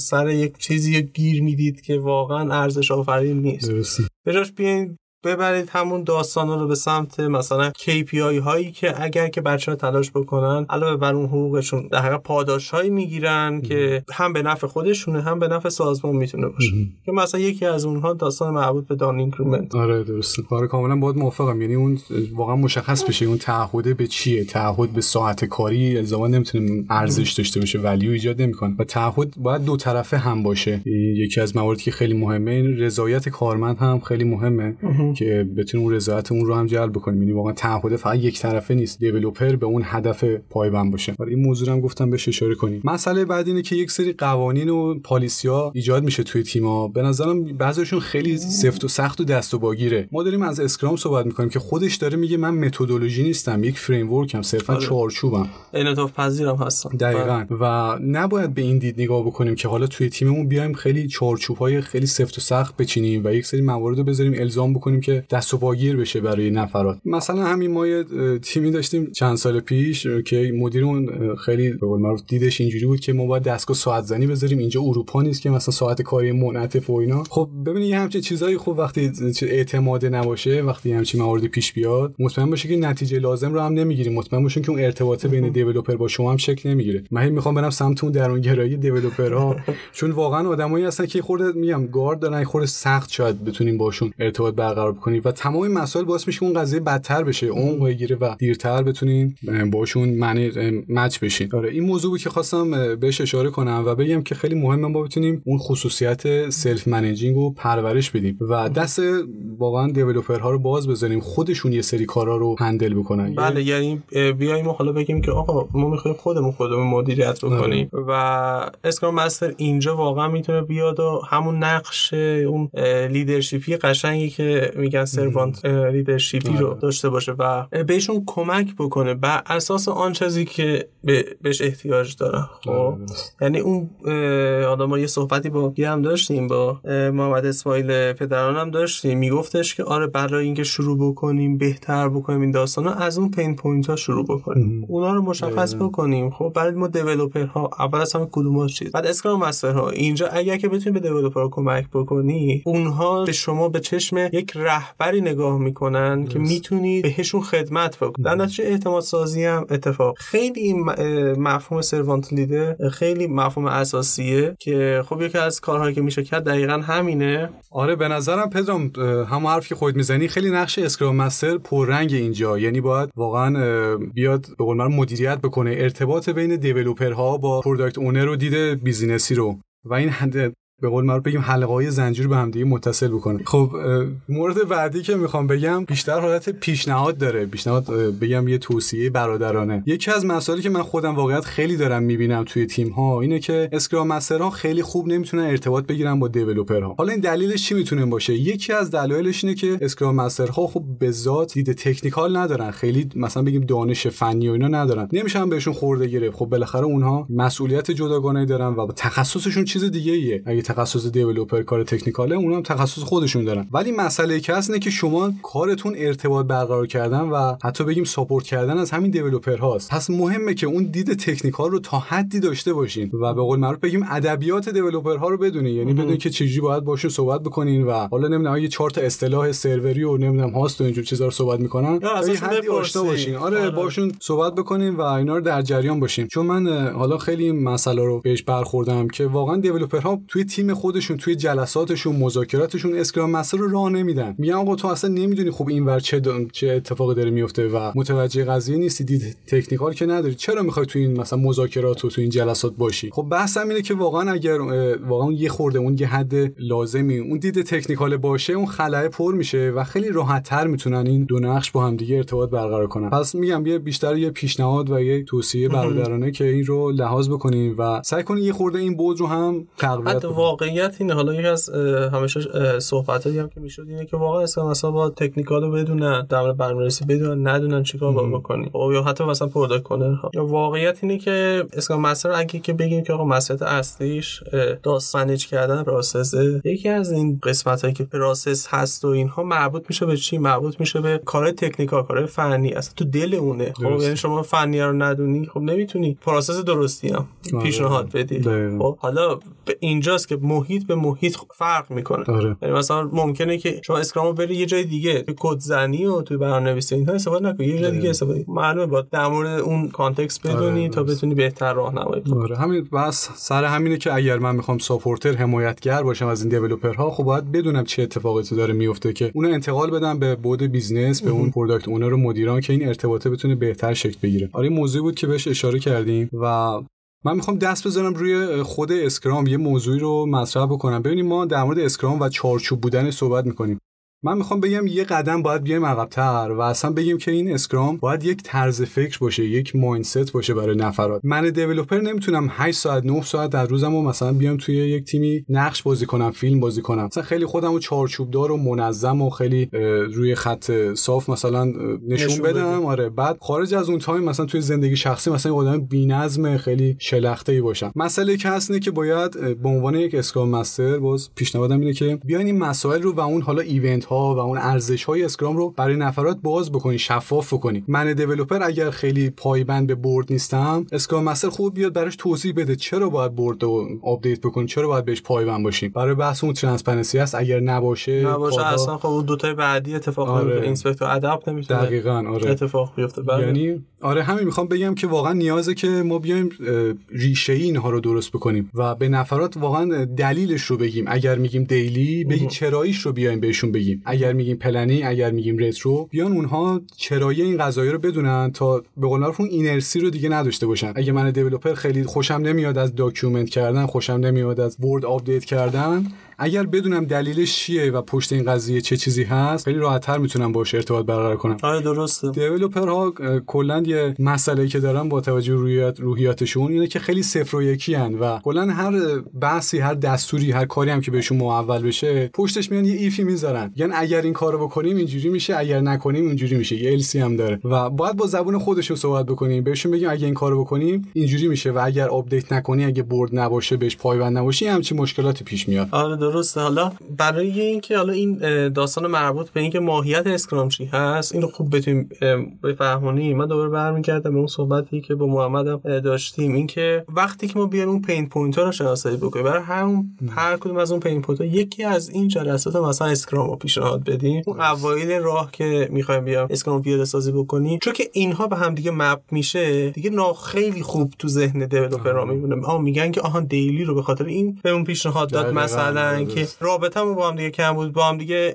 سر یک چیزی گیر می‌دید که واقعا ارزش آفرین نیست؟ به جاش بیاین ببرید همون داستان رو به سمت مثلا KPI هایی که اگر که بچه ها تلاش بکنن علاوه بر اون حقوقشون در حقیقت پاداش هایی می‌گیرن که هم به نفع خودشونه هم به نفع سازمان می‌تونه باشه. که مثلا یکی از اونها داستان مربوط به done increment آره درسته. آره کاملا باید موافقم. یعنی اون واقعا مشخص بشه اون تعهده به چیه. تعهد به ساعت کاری الزاما نمی‌تونه ارزش داشته باشه value ایجاد نمی‌کنه. و تعهد باید دو طرفه هم باشه. یکی از مواردی که خیلی مهمه این رضایت کارمند هم خیلی مهمه. که بتونیم اون رضایت اون رو هم جلب بکنیم. یعنی واقعا تعهد فقط یک طرفه نیست developer به اون هدف پایبند باشه. ولی این موضوع هم گفتم بهش اشاره کنیم. مسئله بعد اینه که یک سری قوانین و policy ا ایجاد میشه توی تیم‌ها. به نظرم بعضیشون خیلی سفت و سخت و دست و پاگیره. ما داریم از Scrum صحبت می‌کنیم که خودش داره میگه من متدولوژی نیستم یک framework م صرفا آره. چارچوبم انعطاف پذیرم هستم. دقیقاً. و نباید به این دید نگاه بکنیم که حالا توی تیممون بیایم خیلی چارچوب‌های خیلی سفت و سخت بچینیم و یک سری موارد رو بذاریم الزام بکنیم که دست و باگیر بشه برای نفرات. مثلا همین ما یه تیمی داشتیم چند سال پیش که مدیرمون خیلی به قول معروف دیدش اینجوری بود که ما باید دستگاه ساعت زنی بذاریم اینجا اروپا نیست که مثلا ساعت کاری منعطف و اینا. خب ببینید همچین چیزایی خب وقتی اعتماد نباشه وقتی همچین موارد پیش بیاد مطمئن باشه که نتیجه لازم رو هم نمی‌گیریم. مطمئن باشین که اون ارتباط بین دیولپر با شما هم شکل نمی‌گیره. من می‌خوام برم سمت اون درونگرایی دیولپرها *laughs* چون واقعا آدمایی هستن که خورده میگم گارد دارن خورده سخت شاید بتونیم باشون ارتباط برقرار کنیم و تمام مسائل باعث میشه اون قضیه بدتر بشه اون بگیره و دیرتر بتونین باشون یعنی match بشین. آره این موضوع بود که خواستم بهش اشاره کنم و بگم که خیلی مهمه ما بتونیم اون خصوصیت self managing رو پرورش بدیم و دست واقعا ها رو باز بذاریم خودشون یه سری کارا رو handle بکنن. بله یعنی بیایم حالا بگیم که آقا ما می‌خوایم خودمون خودمون مدیریت بکنیم آره. و Scrum Master اینجا واقعا می‌تونه بیاد و همون نقش اون leadership ی قشنگی که میگن servant leadership ی رو آره. داشته باشه و بهشون کمک بکنه بر اساس آن چیزی که بهش احتیاج داره. خب؟ آره، یعنی اون آدم ما یه صحبتی با هم داشتیم با محمد اسماعیل پدرام هم داشتیم. میگفتش که آره برای اینکه شروع بکنیم بهتر بکنیم این داستانا از اون pain point ها شروع بکنیم. اونا رو مشخص بکنیم. خب برای ما developer ها اول از همه کدوم چیز؟ بعد Scrum Master ها اینجا اگر که بتونیم به developer کمک بکنی اونها به شما به چشم یک رهبری نگاه می‌کنن که می‌تونید بهشون خدمت بکنید در نتیجه اعتماد سازی هم اتفاق. خیلی این مفهوم servant leader خیلی مفهوم اساسیه که خب یکی از کارهایی که میشه کرد دقیقا همینه. آره به نظرم پدرام همون حرف که خودت می‌زنی خیلی نقش Scrum Master پررنگ اینجا. یعنی باید واقعا بیاد به قول مدیریت بکنه. ارتباط بین developer ها با Product Owner و دید business ی رو. و این به قول معروف بگیم حلقه های زنجیر به همدیگه متصل بکنه. خب مورد بعدی که می‌خوام بگم بیشتر حالت پیشنهاد داره. پیشنهاد بگم یه توصیه برادرانه. یکی از مسائلی که من خودم واقعیت خیلی دارم می‌بینم توی تیم ها اینه که Scrum Master ها خیلی خوب نمی‌تونن ارتباط بگیرن با ها حالا این دلیلش چی می‌تونه باشه؟ یکی از دلایلش اینه که Scrum Master ها خب به ذات دید technical ندارن. خیلی مثلا بگیم دانش فنی و اینا ندارن. نمیشن بهشون خورده گرفت. خب بالاخره اونها مسئولیت جداگانه دارن و تخصصشون چیز دیگه ایه تخصص developer کار technical ه اونم تخصص خودشون دارن. ولی مسئله که هست اینه که شما کارتون ارتباط برقرار کردن و حتی بگیم support کردن از همین developer هاست. پس مهمه که اون دید technical رو تا حدی داشته باشین و به قول معروف بگیم ادبیات developer ها رو بدونین. یعنی بدونین که چجوری باید باشون صحبت بکنین و حالا نمی‌دونم یه چهار تا اصطلاح سروری و نمی‌دونم هاست و اینجور چیزا رو صحبت می‌کنن. حدی آشنا باشین. آره, آره. باشون صحبت بکنین و اینا رو در جریان باشین. چون من حالا خیلی مسئله رو بهش برخوردم که واقعا ها توی تیم خودشون توی جلساتشون مذاکراتشون اسکرام مستر رو راه نمیدن. میگن آقا تو اصلا نمی‌دونی خوب اینور چه چه اتفاقی داره میفته و متوجه قضیه نیستی. دید تکنیکال که نداری. چرا می‌خوای تو این مثلا مذاکرات و تو این جلسات باشی؟ خب بحثم اینه که واقعا اگر واقعا یه خورده اون یه حد لازمی اون دید technical باشه اون خلاء پر میشه و خیلی راحت تر می‌تونن این دو نقش با هم دیگه ارتباط برقرار کنن. پس میگم یه بیشتر یه پیشنهاد و یه توصیه برادرانه که این رو لحاظ بکنین و سعی کنین یه خورده این بعد رو هم تقویت واقعیت اینه. حالا یکی از همیشه صحبتایی هم که می‌شد اینه که واقعا مثلا با technical رو بدونن در برنامه‌نویسی بدونن ندونن چیکار باید بکنی خب یا حتی مثلا Product Owner ها یا واقعیت اینه که Scrum Master اگه که بگیم که آقا مسئله اصلیش داستان manage کردن process. یکی از این قسمت هایی که process هست و اینها مربوط میشه به چی؟ مربوط میشه به کار technical کار فنی. اصلا تو دل اونه. خب یعنی شما فنی رو ندونی خب نمی‌تونی. process درستی هم. آره. پیشنهاد بدی. خب حالا اینجاست که محیط به محیط فرق می‌کنه. آره. یعنی مثلا ممکنه که شما Scrum و بری یه جای دیگه کد زنی و تو برنامه‌نویسی اینها استفاده نکنی یه جای دیگه استفاده معلومه با در مورد اون context بدونی آره. تا بتونی بهتر راهنمایی کنی. آره همین بس سر همینه که اگر من می‌خوام supporter حمایتگر باشم از این developer ها خب باید بدونم چه اتفاقاتی داره میفته که اون انتقال بدم به بعد business به اون product owner و مدیران که این ارتباطه بتونه بهتر شکل بگیره. آره موضوعی بود که بهش اشاره کردیم و من می‌خوام دست بزنم روی خود Scrum یه موضوعی رو مطرح بکنم. ببینیم ما در مورد Scrum و چارچوب بودن صحبت می‌کنیم. من می‌خوام بگم یه قدم باید بیایم عقبتر و اصلا بگیم که این Scrum باید یک طرز فکر باشه یک mindset باشه برای نفرات. من developer نمی‌تونم 8 ساعت 9 ساعت در روزم و مثلا بیام توی یک تیمی نقش بازی کنم فیلم بازی کنم. مثلا خیلی خودم و چارچوبدار و منظم و خیلی روی خط صاف مثلا نشون, بدم. آره. بعد خارج از اون time مثلا توی زندگی شخصی مثلا آدم بی‌نظم خیلی شلخته ای باشم. مسئله که هست که باید به عنوان یک Scrum Master باز پیشنهادم اینه که بیاین این مسائل رو و اون حالا event ها و اون ارزش های Scrum رو برای نفرات باز بکنی شفاف بکنی من developer اگر خیلی پایبند به board نیستم Scrum Master خوب بیاد براش توضیح بده چرا باید board رو update بکنی چرا باید بهش پایبند باشیم برای بحث اون transparency هست اگر نباشه نباشه اصلا خب اون دو تای بعدی اتفاق آره. inspect و adapt نمیشه. دقیقاً آره. اتفاق بیفته. بله. یعنی آره همین می‌خوام بگم که واقعا نیازه که ما بیایم ریشه اینها رو درست بکنیم و به نفرات واقعا دلیلش رو بگیم. اگر میگیم daily بگی چراییش رو بیایم بهشون بگیم. اگر میگیم planning اگر میگیم retro بیان اونها چرایی این قضایا رو بدونن تا به قول معروف اینرسی رو دیگه نداشته باشن. اگه من developer خیلی خوشم نمیاد از document کردن خوشم نمیاد از board update کردن اگر بدونم دلیلش چیه و پشت این قضیه چه چیزی هست خیلی راحت‌تر می‌تونم باش ارتباط برقرار کنم. آره درسته. ها کلا یه مسئله که دارن با توجه روحیات روحیاتشون اینه که خیلی صفر و یکی هن و کلا هر بحثی هر دستوری هر کاری هم که بهشون محول بشه پشتش میان یه if ی می‌ذارن. یعنی اگر این کارو بکنیم اینجوری میشه اگر نکنیم اینجوری میشه. یه else ی هم داره. و باید با زبون خودشون صحبت بکنیم. بهشون بگیم اگه این کارو بکنیم اینجوری میشه و اگر update نکنی اگه board نباشه بهش پایبند نباشی همچین مشکلاتی پیش میاد. آره درسته. حالا برای اینکه حالا این داستان مربوط به اینکه ماهیت Scrum چی هست اینو خوب بتونیم بفهمونیم. من دوباره برمیگردم به اون صحبتی که با محمد هم داشتیم. اینکه وقتی که ما بیایم اون pain point ها رو شناسایی بکنیم برای همون هر کدوم از اون pain point ها یکی از این جلسات مثلا Scrum رو پیشنهاد بدیم. اون اوایل راه که می‌خوایم بیام Scrum پیاده سازی بکنیم. چون که اینها به هم دیگه map میشه دیگه نا خیلی خوب تو ذهن developer میمونه. آها میگن که آها daily رو به خاطر این بهمون پیشنهاد داد مثلا که رابطمون با هم دیگه کم بود با هم دیگه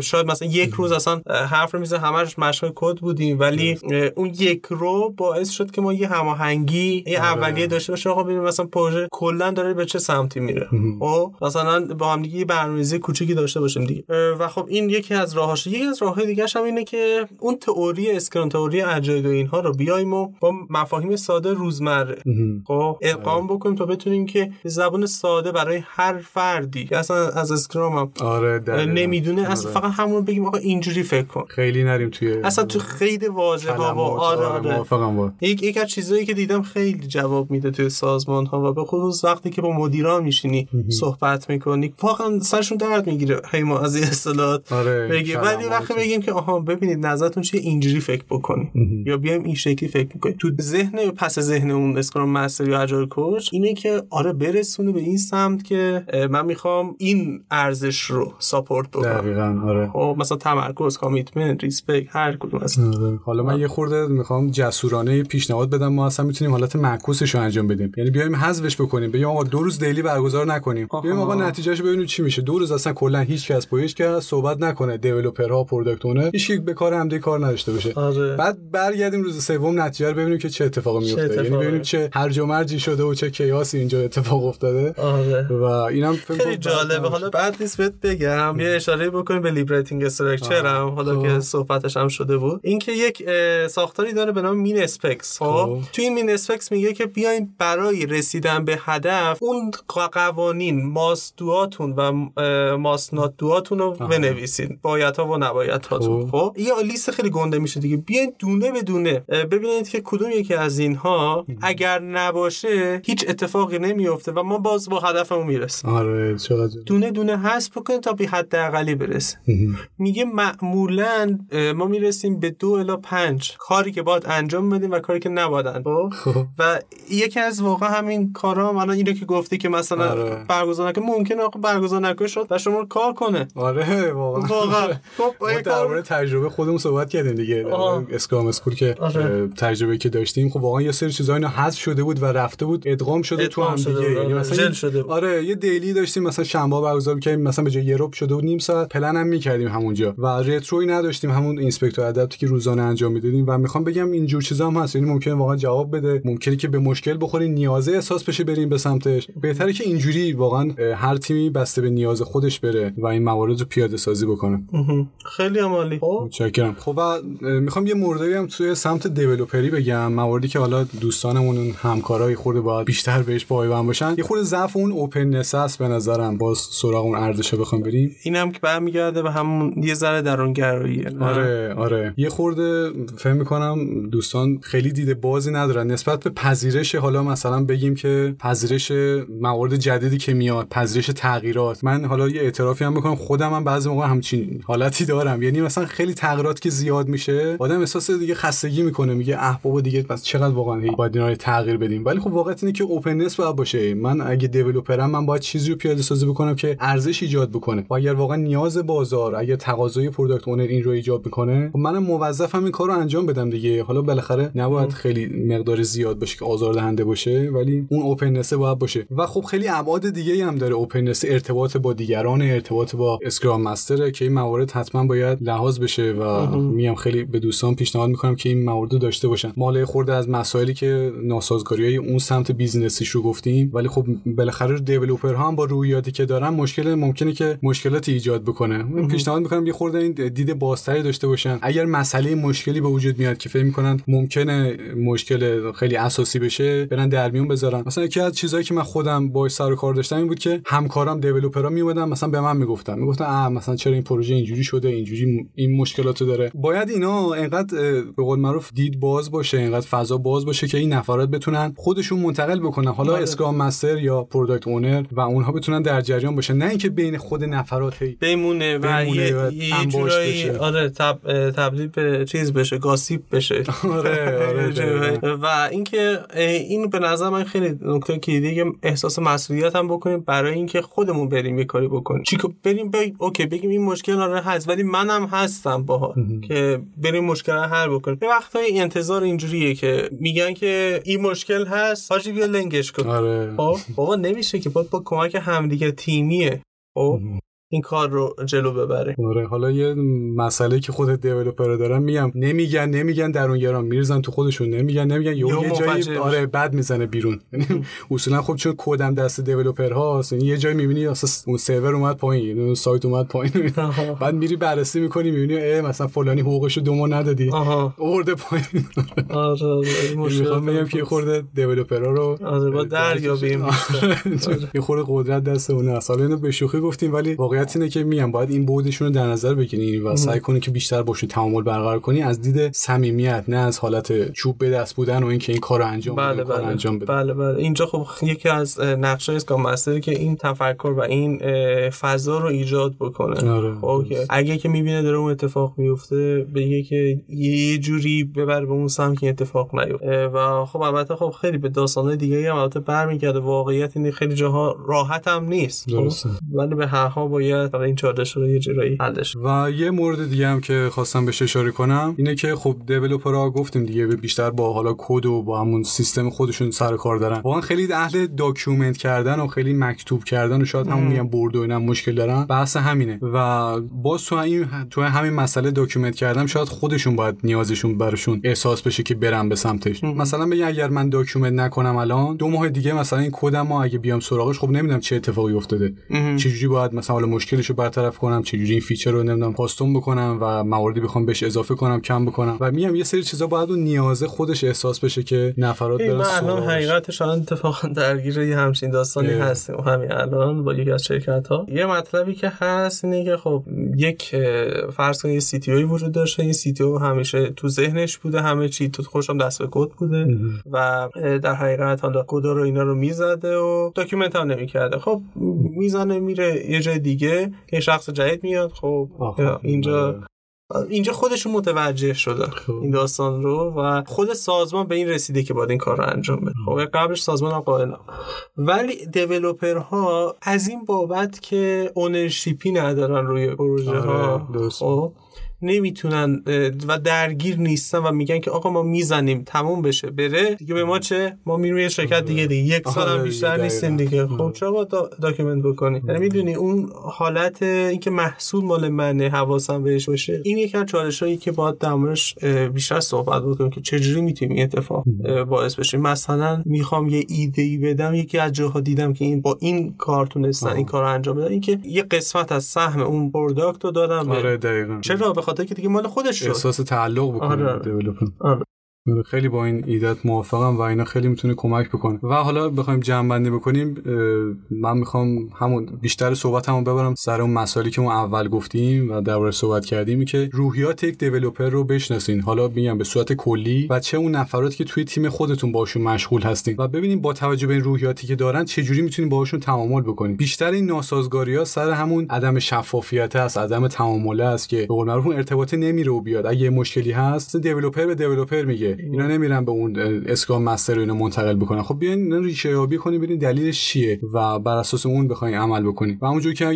شاید مثلا یک روز اصلا حرف رو میزه همش مشق کد بودیم ولی اون یک رو باعث شد که ما یه هماهنگی یه آره. اولیه داشته باشیم. آقا ببینیم مثلا پروژه کلا داره به چه سمتی میره. خب؟ مثلا با هم دیگه برنامه‌ریزی کوچیکی داشته باشیم دیگه. و خب این یکی از راهاش. یکی از راههای دیگه هم اینه که اون تئوری Scrum تئوری agile و اینها رو بیایم و با مفاهیم ساده روزمره. خب؟ ادغام بکنیم تا بتونیم که زبان ساده برای هر فردی کدی اصلا از Scrum هم آره نمی‌دونه. اصلا فقط همون بگیم آقا اینجوری فکر کن. خیلی نریم توی اصلا تو خیلی واژه ها آره آره با. یک یک از چیزایی که دیدم خیلی جواب میده توی سازمان ها و به خصوص وقتی که با مدیران میشینی صحبت می‌کنی واقعا سرشون درد می‌گیره. هی ما از این اصطلاحات آره بگی ولی وقتی بگیم که آها ببینید نظرتون چیه اینجوری فکر بکنیم یا بیایم این شکلی فکر می‌کنیم تو ذهن پس ذهن اون اسکرام مستر یا اجایل کوچ اینه که آره برسونه به این سمت که من می‌خوام این ارزش رو support بکنم. دقیقاً آره. خب مثلا تمرکز commitment respect هر کدوم آره. حالا من یه خورده می‌خوام جسورانه پیشنهاد بدم. ما اصلا می‌تونیم حالت معکوسش رو انجام بدیم. یعنی بیایم حذفش بکنیم. بگیم آقا دو روز daily برگزار نکنیم. بیایم آقا نتیجهش ببینیم چی میشه. دو روز اصلا کلا هیچ کس با هیچ کس صحبت نکنه. developer ها product owner هیچ به کار همدیگه کار نداشته باشه. آره. بعد برگردیم روز سوم نتیجه رو ببینیم که چه اتفاقی میفته. یعنی ببینیم چه هرج و مرجی شده و چه chaos ی اینجا اتفاق افتاده. آره. و اینم خیلی جالبه. حالا بعد نیست بهت بگم یه اشاره بکنیم به liberating structure هم حالا که خب. صحبتش هم شده بود. اینکه یک ساختاری داره به نام min specs خب, خب. تو این min specs میگه که بیاین برای رسیدن به هدف اون قوانین ماستواتون و ماسناتواتون رو بنویسید باید ها و نباید هاتون خب, خب؟ یه لیست خیلی گنده میشه دیگه. بیاین دونه به دونه ببینید که کدوم یکی از اینها اگر نباشه هیچ اتفاقی نمیفته و ما باز با هدفمون می‌رسیم. آره دونه دونه حذف بکنید تا به حداقلی برسه. میگه معمولا ما می‌رسیم به دو الا پنج. کاری که باید انجام بدیم و کاری که نباید خب؟, و یکی از واقع همین کارا من اینو که گفتی که مثلا آره. برگزار نکنه ممکنه برگزار نکنه شد و شما کار کنه. آره واقعا. واقعا. خب درباره تجربه خودمون صحبت کردیم دیگه. Scrum School که آره. تجربه که داشتیم. خب واقعا یه سری چیزا اینا حذف شده بود و رفته بود. ادغام شده تو هم دیگه. یعنی آره. مثلا شده بود. آره یه daily داشتیم مثلا شنبه برگزار می‌کردیم مثلا به جای یه شده بود نیم ساعت. پلن هم می‌کردیم همونجا. و retro ی نداشتیم همون inspect و adapt ی که روزانه انجام می‌دادیم. و می‌خوام بگم اینجور چیزا هم هست. یعنی ممکنه واقعا جواب بده. ممکنه که به مشکل بخورین نیازه احساس بشه بریم به سمتش. بهتره که اینجوری واقعا هر تیمی بسته به نیاز خودش بره و این موارد رو پیاده سازی بکنه. خیلی عالی. خب. متشکرم. خب و می‌خوام یه موردی هم توی سمت دیولپری بگم. مواردی که حالا دوستانمون همکارای خورده باید بیشتر بهش پایبند باشن. یه خورده ضعف اون اوپننس است به نظرم باز سراغ اون ارزش بخوام بریم. اینم که برمیگرده به همون یه ذره درونگراییه آره آره. یه خورده فهم می‌کنم دوستان خیلی دید بازی ندارن. نسبت به پذیرش حالا مثلا بگیم که پذیرش موارد جدیدی که میاد پذیرش تغییرات. من حالا یه اعترافی هم می‌کنم خودم هم بعضی موقع همچین حالتی دارم. یعنی مثلا خیلی تغییرات که زیاد میشه آدم احساس دیگه خستگی می‌کنه. میگه اه بابا دیگه پس چقدر واقعا باید اینا رو تغییر بدیم؟ ولی خب واقعیت اینه که openness باید باشه. من اگه developer م من باید چیزی رو پیاده سازی بکنم که ارزش ایجاد بکنه. و اگر واقعا نیاز بازار اگر تقاضای product owner این رو ایجاد می‌کنه خب منم موظفم این کار رو انجام بدم دیگه. حالا بالاخره نباید خیلی مقدار زیاد باشه که آزاردهنده باشه ولی اون openness باید باشه. و خب خیلی ابعاد دیگه هم داره openness ارتباط با دیگران ارتباط با اسکرام مستر که این موارد حتما باید لحاظ بشه. و میام خیلی به دوستان پیشنهاد می‌کنم که این موارد داشته باشن. مال خورده از مسائلی که ناسازگاری های اون سمت بیزینسیش رو گفتیم ولی خب بالاخره دیولپر هم با رویاتی که دارن مشکل ممکنه که مشکلاتی ایجاد بکنه. من پیشنهاد می‌کنم یه خورده این دید بازتری داشته باشن. اگر مسئله مشکلی به وجود میاد که فکر می‌کنن ممکنه مشکل خیلی اساسی بشه برن در میون بذارن. مثلا یکی از چیزهایی که من خودم با سر و کار داشتم این بود که همکارم دیولپرها میومدن مثلا به من می‌گفتن. می‌گفتن آ مثلا چرا این پروژه اینجوری شده اینجوری این مشکلاتو داره. باید اینا انقدر به قول معروف دید باز باشه انقدر فضا باز باشه که این نفرات بتونن خودشون منتقل بکنن. حالا آره. Scrum Master یا product owner و اونها بتونن در جریان باشن نه اینکه بین خود نفرات بمونه و یه جورایی آره تب... تبدیل به چیز بشه gossip بشه. *laughs* آره آره *laughs* و اینکه این به نظر من خیلی نکته کلیدی احساس مسئولیت هم بکنیم برای اینکه خودمون بریم یه کاری بکنیم. چی بریم بگیم okay بگیم این مشکل آره هست ولی منم هستم باها که بریم مشکل حل بکنیم. یه وقتایی انتظار اینجوریه که میگن که این مشکل هست حاجی بیا لنگش کن. آره. خب بابا نمیشه که با, با کمک همدیگه تیمیه. خب؟ این کار رو جلو ببره. آره حالا یه مسئله که خود دیولپر دارن میگم نمیگن نمیگن درونگران میرزن تو خودشون نمیگن نمیگن. یه, یه جایی آره بد می‌زنه بیرون. *laughs* یعنی اصولا خب چون کدم دست دیولپر هاست یعنی یه جایی می‌بینی اساس اون سرور اومد پایین اون سایت اومد پایین. *laughs* بعد میری بررسی می‌کنی می‌بینی مثلا فلانی حقوقشو دو ماه ندادی. اورده پایین. آره, آره، می‌خوام میگم که خورده دیولپرها رو آره با دریابیم *laughs* آره. یه خورده قدرت دست اون حالا اینو به شوخی گفتیم ولی واقعیت اینه که میگم باید این بودشون رو در نظر بگیرین و سعی کنی که بیشتر باشون تعامل برقرار کنی از دید صمیمیت نه از حالت چوب به دست بودن و اینکه این کارو انجام بله بله. انجام بده. بله بله. اینجا خب یکی از نقشای اسکام مستری که این تفکر و این فضا رو ایجاد بکنه. آره. خب اگه که می‌بینه داره اون اتفاق میفته بگه که یه جوری ببر به اون سمت که اتفاق نیفته. و خب البته خب خیلی به داستانهای دیگه هم البته برمیگرده. واقعیت این خیلی جاها راحت هم نیست. خب؟ درسته. ولی به هر حال باید این چالش رو یه جورایی حلش و یه مورد دیگه هم که خواستم بهش اشاره کنم اینه که خب developer ها گفتیم دیگه بیشتر با حالا کد و با همون سیستم خودشون سر کار دارن. واقعا خیلی اهل document کردن و خیلی مکتوب کردن و شاید همون میگم board و اینا مشکل دارن. بحث همینه. و با تو این تو همین مسئله document کردنم شاید خودشون باید نیازشون براشون احساس بشه که برن به سمتش. مثلا بگم اگر من document نکنم الان دو ماه دیگه مثلا این کدم اگه بیام سراغش خب نمی‌دونم چه اتفاقی افتاده. چجوری باید مثلا حالا مشکلش رو برطرف کنم چجوری این feature رو نمی‌دونم custom بکنم و مواردی بخوام بهش اضافه کنم کم بکنم. و میگم یه سری چیزا باید اون نیازه خودش احساس بشه که نفرات برن الان حقیقتش الان اتفاقا درگیر یه همچین داستانی هستیم. همین الان با یکی از شرکت ها یه مطلبی که هست اینه که خب یک فرض کنید CTO وجود داشته. این CTO همیشه تو ذهنش بوده همه چی خودشم دست به کد بوده و در حقیقت حالا کد رو اینا رو می‌زده و document هم نمی‌کرده. خب می‌زنه میره یه جای دیگه یه شخص جدید میاد خب اینجا. اینجا خودشون متوجه شدن خب. این داستان رو و خود سازمان به این رسیده که باید این کار رو انجام بده خب قبلش سازمان هم قائل ولی developer ها از این بابت که ownership ی ندارن روی پروژه ها آره، نمی‌تونن و درگیر نیستن و میگن که آقا ما می‌زنیم تموم بشه بره. دیگه به ما چه؟ ما میریم یه شرکت دیگه دیگه. یک سال هم بیشتر نیستیم دیگه. خب چرا با document بکنی یعنی می‌دونی اون حالت اینکه محصول مال منه حواسم بهش باشه این یکی از چالشایی که باید دمرش بیشتر صحبت بکنیم که چجوری می‌تونیم این اتفاق باعث بشه. مثلا می‌خوام یه ایده ای بدم یکی از جاها دیدم که این با این کار تونستن این کار رو انجام بدن. اینکه یه قسمت از سهم اون product رو دادم آره دقیقاً. چرا؟ به خاطر که دیگه مال خودش شد احساس تعلق بکنه آره. آره. خیلی با این ایدت موافقم و اینا خیلی می‌تونه کمک بکنه. و حالا بخوایم جمع بندی بکنیم من می‌خوام همون بیشتر صحبت همون ببرم سر اون مسائلی که ما اول گفتیم و درباره صحبت کردیم که روحیات یک دیولپر رو بشناسین. حالا میگم به صورت کلی و چه اون نفراتی که توی تیم خودتون باشون مشغول هستین. و ببینیم با توجه به این روحیاتی که دارن چه جوری می‌تونین باهاشون تعامل بکنین بیشتر این ناسازگاری ها سر همون عدم شفافیت است عدم تعامل است که به قول معروف ارتباط نمیره و بیاد. اگه مشکلی هست دیولپر به دیولپر میگه. اینا نمیرن به اون اسکرام مستر رو اینو منتقل بکنن. خب بیاین اینا ریشه یابی کنیم ببینید دلیلش چیه و بر اساس اون بخواین عمل بکنیم. و همونجوری که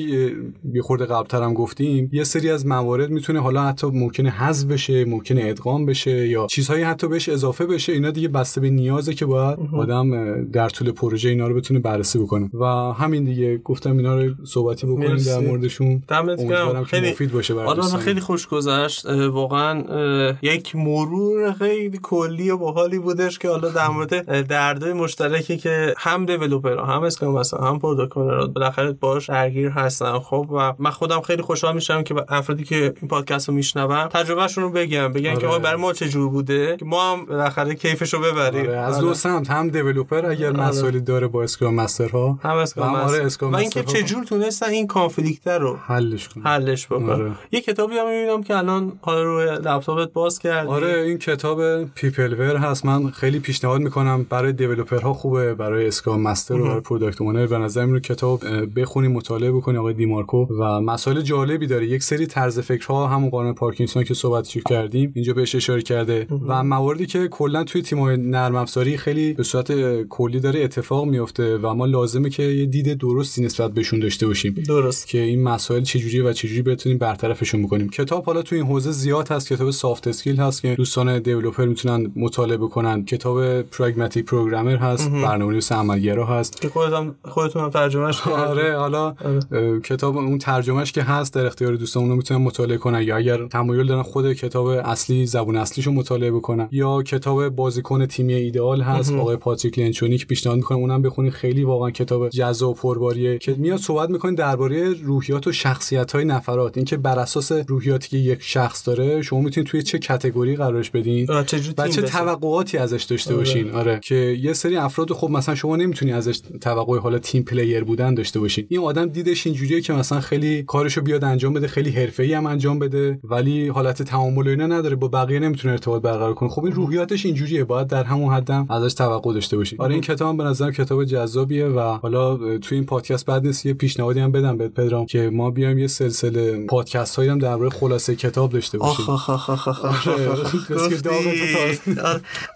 یه خورده قبلتر هم گفتیم یه سری از موارد می‌تونه حالا حتی ممکنه حذف بشه ممکنه ادغام بشه یا چیزهایی حتی بهش اضافه بشه. اینا دیگه بسته به نیازه که باید آدم در طول پروژه اینا رو بتونه بررسی بکنه. و همین دیگه گفتم اینا رو صحبتی بکنیم در موردشون. خیلی مفید باشه برای خیلی خوش گذشت. واقعا یک مرور خیلی کلی و باحالی بودش که حالا در مورد دردای مشترکی که هم developer ها هم Scrum مثلا هم product بالاخره باش درگیر هستن خب و من خودم خیلی خوشحال میشم که افرادی که این پادکست رو میشنون تجربهشون رو بگم بگن آره. که آقا برای ما چه جور بوده که ما هم بالاخره کیفش رو ببریم آره. از دو آره. سمت هم developer اگر آره. مسائلی داره با Scrum Master ها هم Scrum آره و اینکه چه جور تونستن این conflict رو حلش کنن حلش بکنن آره. یه کتابی هم می‌بینم که الان حالا روی لپتاپت باز کردی آره این کتاب Peopleware هست. من خیلی پیشنهاد می‌کنم. برای developer ها خوبه. برای Scrum Master و برای product owner. به نظر میاد کتاب بخونیم مطالعه بکنیم آقای دیمارکو. و مسائل جالبی داره. یک سری طرز فکرها همون قانون پارکینسون که صحبتش کردیم اینجا بهش اشاره کرده. و مواردی که کلا توی تیم نرم افزاری خیلی به صورت کلی داره اتفاق میفته و ما لازمه که یه دید درستی نسبت بهشون داشته باشیم. درست. که این مسائل چجوری و چجوری بتونیم برطرفشون بکنیم. کتاب حالا توی این حوزه زیاد هست. کتاب soft skill هست که دوستان developer می‌تونن مطالعه بکنن. کتاب Pragmatic Programmer هست برنامه‌نویس عملگرا هست. که خودتون خودتون هم ترجمهش *laughs* آره حالا آره. کتاب اون ترجمهش که هست در اختیار دوستان اونو می‌تونن مطالعه کنن. یا اگر تمایل دارن خود کتاب اصلی زبون اصلیشو مطالعه بکنن. یا کتاب بازیکن تیمی ایدئال هست آقای پاتریک لنچونی پیشنهاد می‌کنم اونم بخونید. خیلی واقعا کتاب جذاب و پرباریه. که میاد صحبت می‌کنه درباره روحیات و شخصیت های نفرات. اینکه بر اساس روحیاتی که یک شخص داره شما می‌تونید توی چه category قرارش بدین. و چه توقعاتی ازش داشته آره. باشین آره که یه سری افراد خب مثلا شما نمی‌تونی ازش توقع حالا team player بودن داشته باشین این آدم دیدش اینجوریه که مثلا خیلی کارشو بیاد انجام بده خیلی حرفه‌ای هم انجام بده ولی حالت تعامل و اینا نداره با بقیه نمی‌تونه ارتباط برقرار کنه خب این روحیاتش اینجوریه باید در همون حدم ازش توقع داشته باشین آره این کتاب به نظر کتاب جذابیه و حالا توی این پادکست بعد نیست یه پیشنهادی هم بدم بهت پدرام که ما بیایم یه سلسله پادکست هایی هم درباره خلاصه کتاب داشته باشیم آخ آخ آخ آخ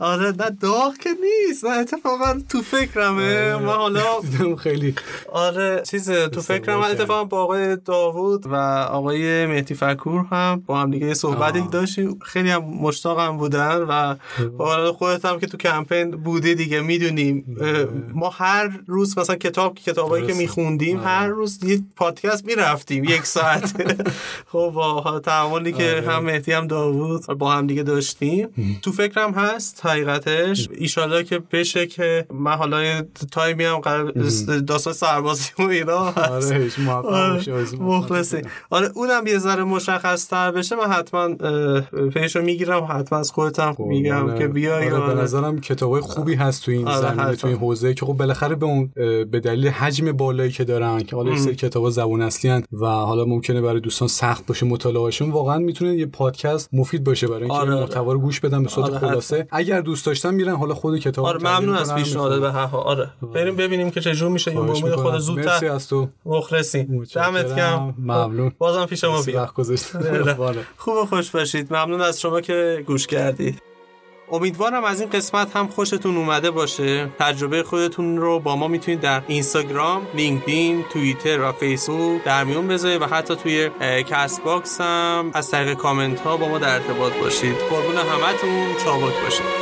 آره نه داغ که نیست نه اتفاقا تو فکرمه. ما حالا *laughs* خیلی. آره چیز تو فکرم اتفاقا با آقای داوود و آقای مهدی فکور هم با هم دیگه صحبتی داشتیم. خیلی هم مشتاقم بودن و خودت هم که تو کمپین بودی دیگه می‌دونیم. ما هر روز مثلا کتاب کتابایی که میخوندیم آره. هر روز یه پادکست می‌رفتیم یک ساعت. *laughs* *laughs* خب با تعاملی که آره. هم مهدی هم داوود با هم دیگه داشتیم. تو فکرم هست حقیقتش. ایشالله که بشه که من حالا تایمی هم داستان سربازی و اینا آره مخلصی آره اونم یه ذره مشخص تر بشه. من حتما پیشو می‌گیرم حتما از خودتم خب، میگم آره. که بیای آره به نظرم کتابای خوبی هست تو این آره زمینه تو این حوزه که خب بالاخره به اون به دلیل حجم بالایی که دارن که حالا سری کتابا زبون اصلی هن و حالا ممکنه برای دوستان سخت باشه مطالعهشون واقعا می‌تونه یه پادکست مفید باشه برای اینکه آره. محتوا رو گوش بدن به آره خلاصه. اگر دوست داشتن میرن حالا خود کتاب آره ممنون از پیشنهاد به هر حال آره. بریم ببینیم که چجور میشه. یه امید خود زودتر. مرسی از تو. مخلصی. دمت گرم. ممنون. بازم پیش ما بیا. *laughs* *laughs* خوب و خوش باشید. ممنون از شما که گوش کردید. امیدوارم از این قسمت هم خوشتون اومده باشه. تجربه خودتون رو با ما می‌تونید در اینستاگرام لینکدین توییتر و فیسبوک در میون بذارید و حتی توی Castbox هم از طریق کامنت ها با ما در ارتباط باشید. قربون همتون. چابک باشید.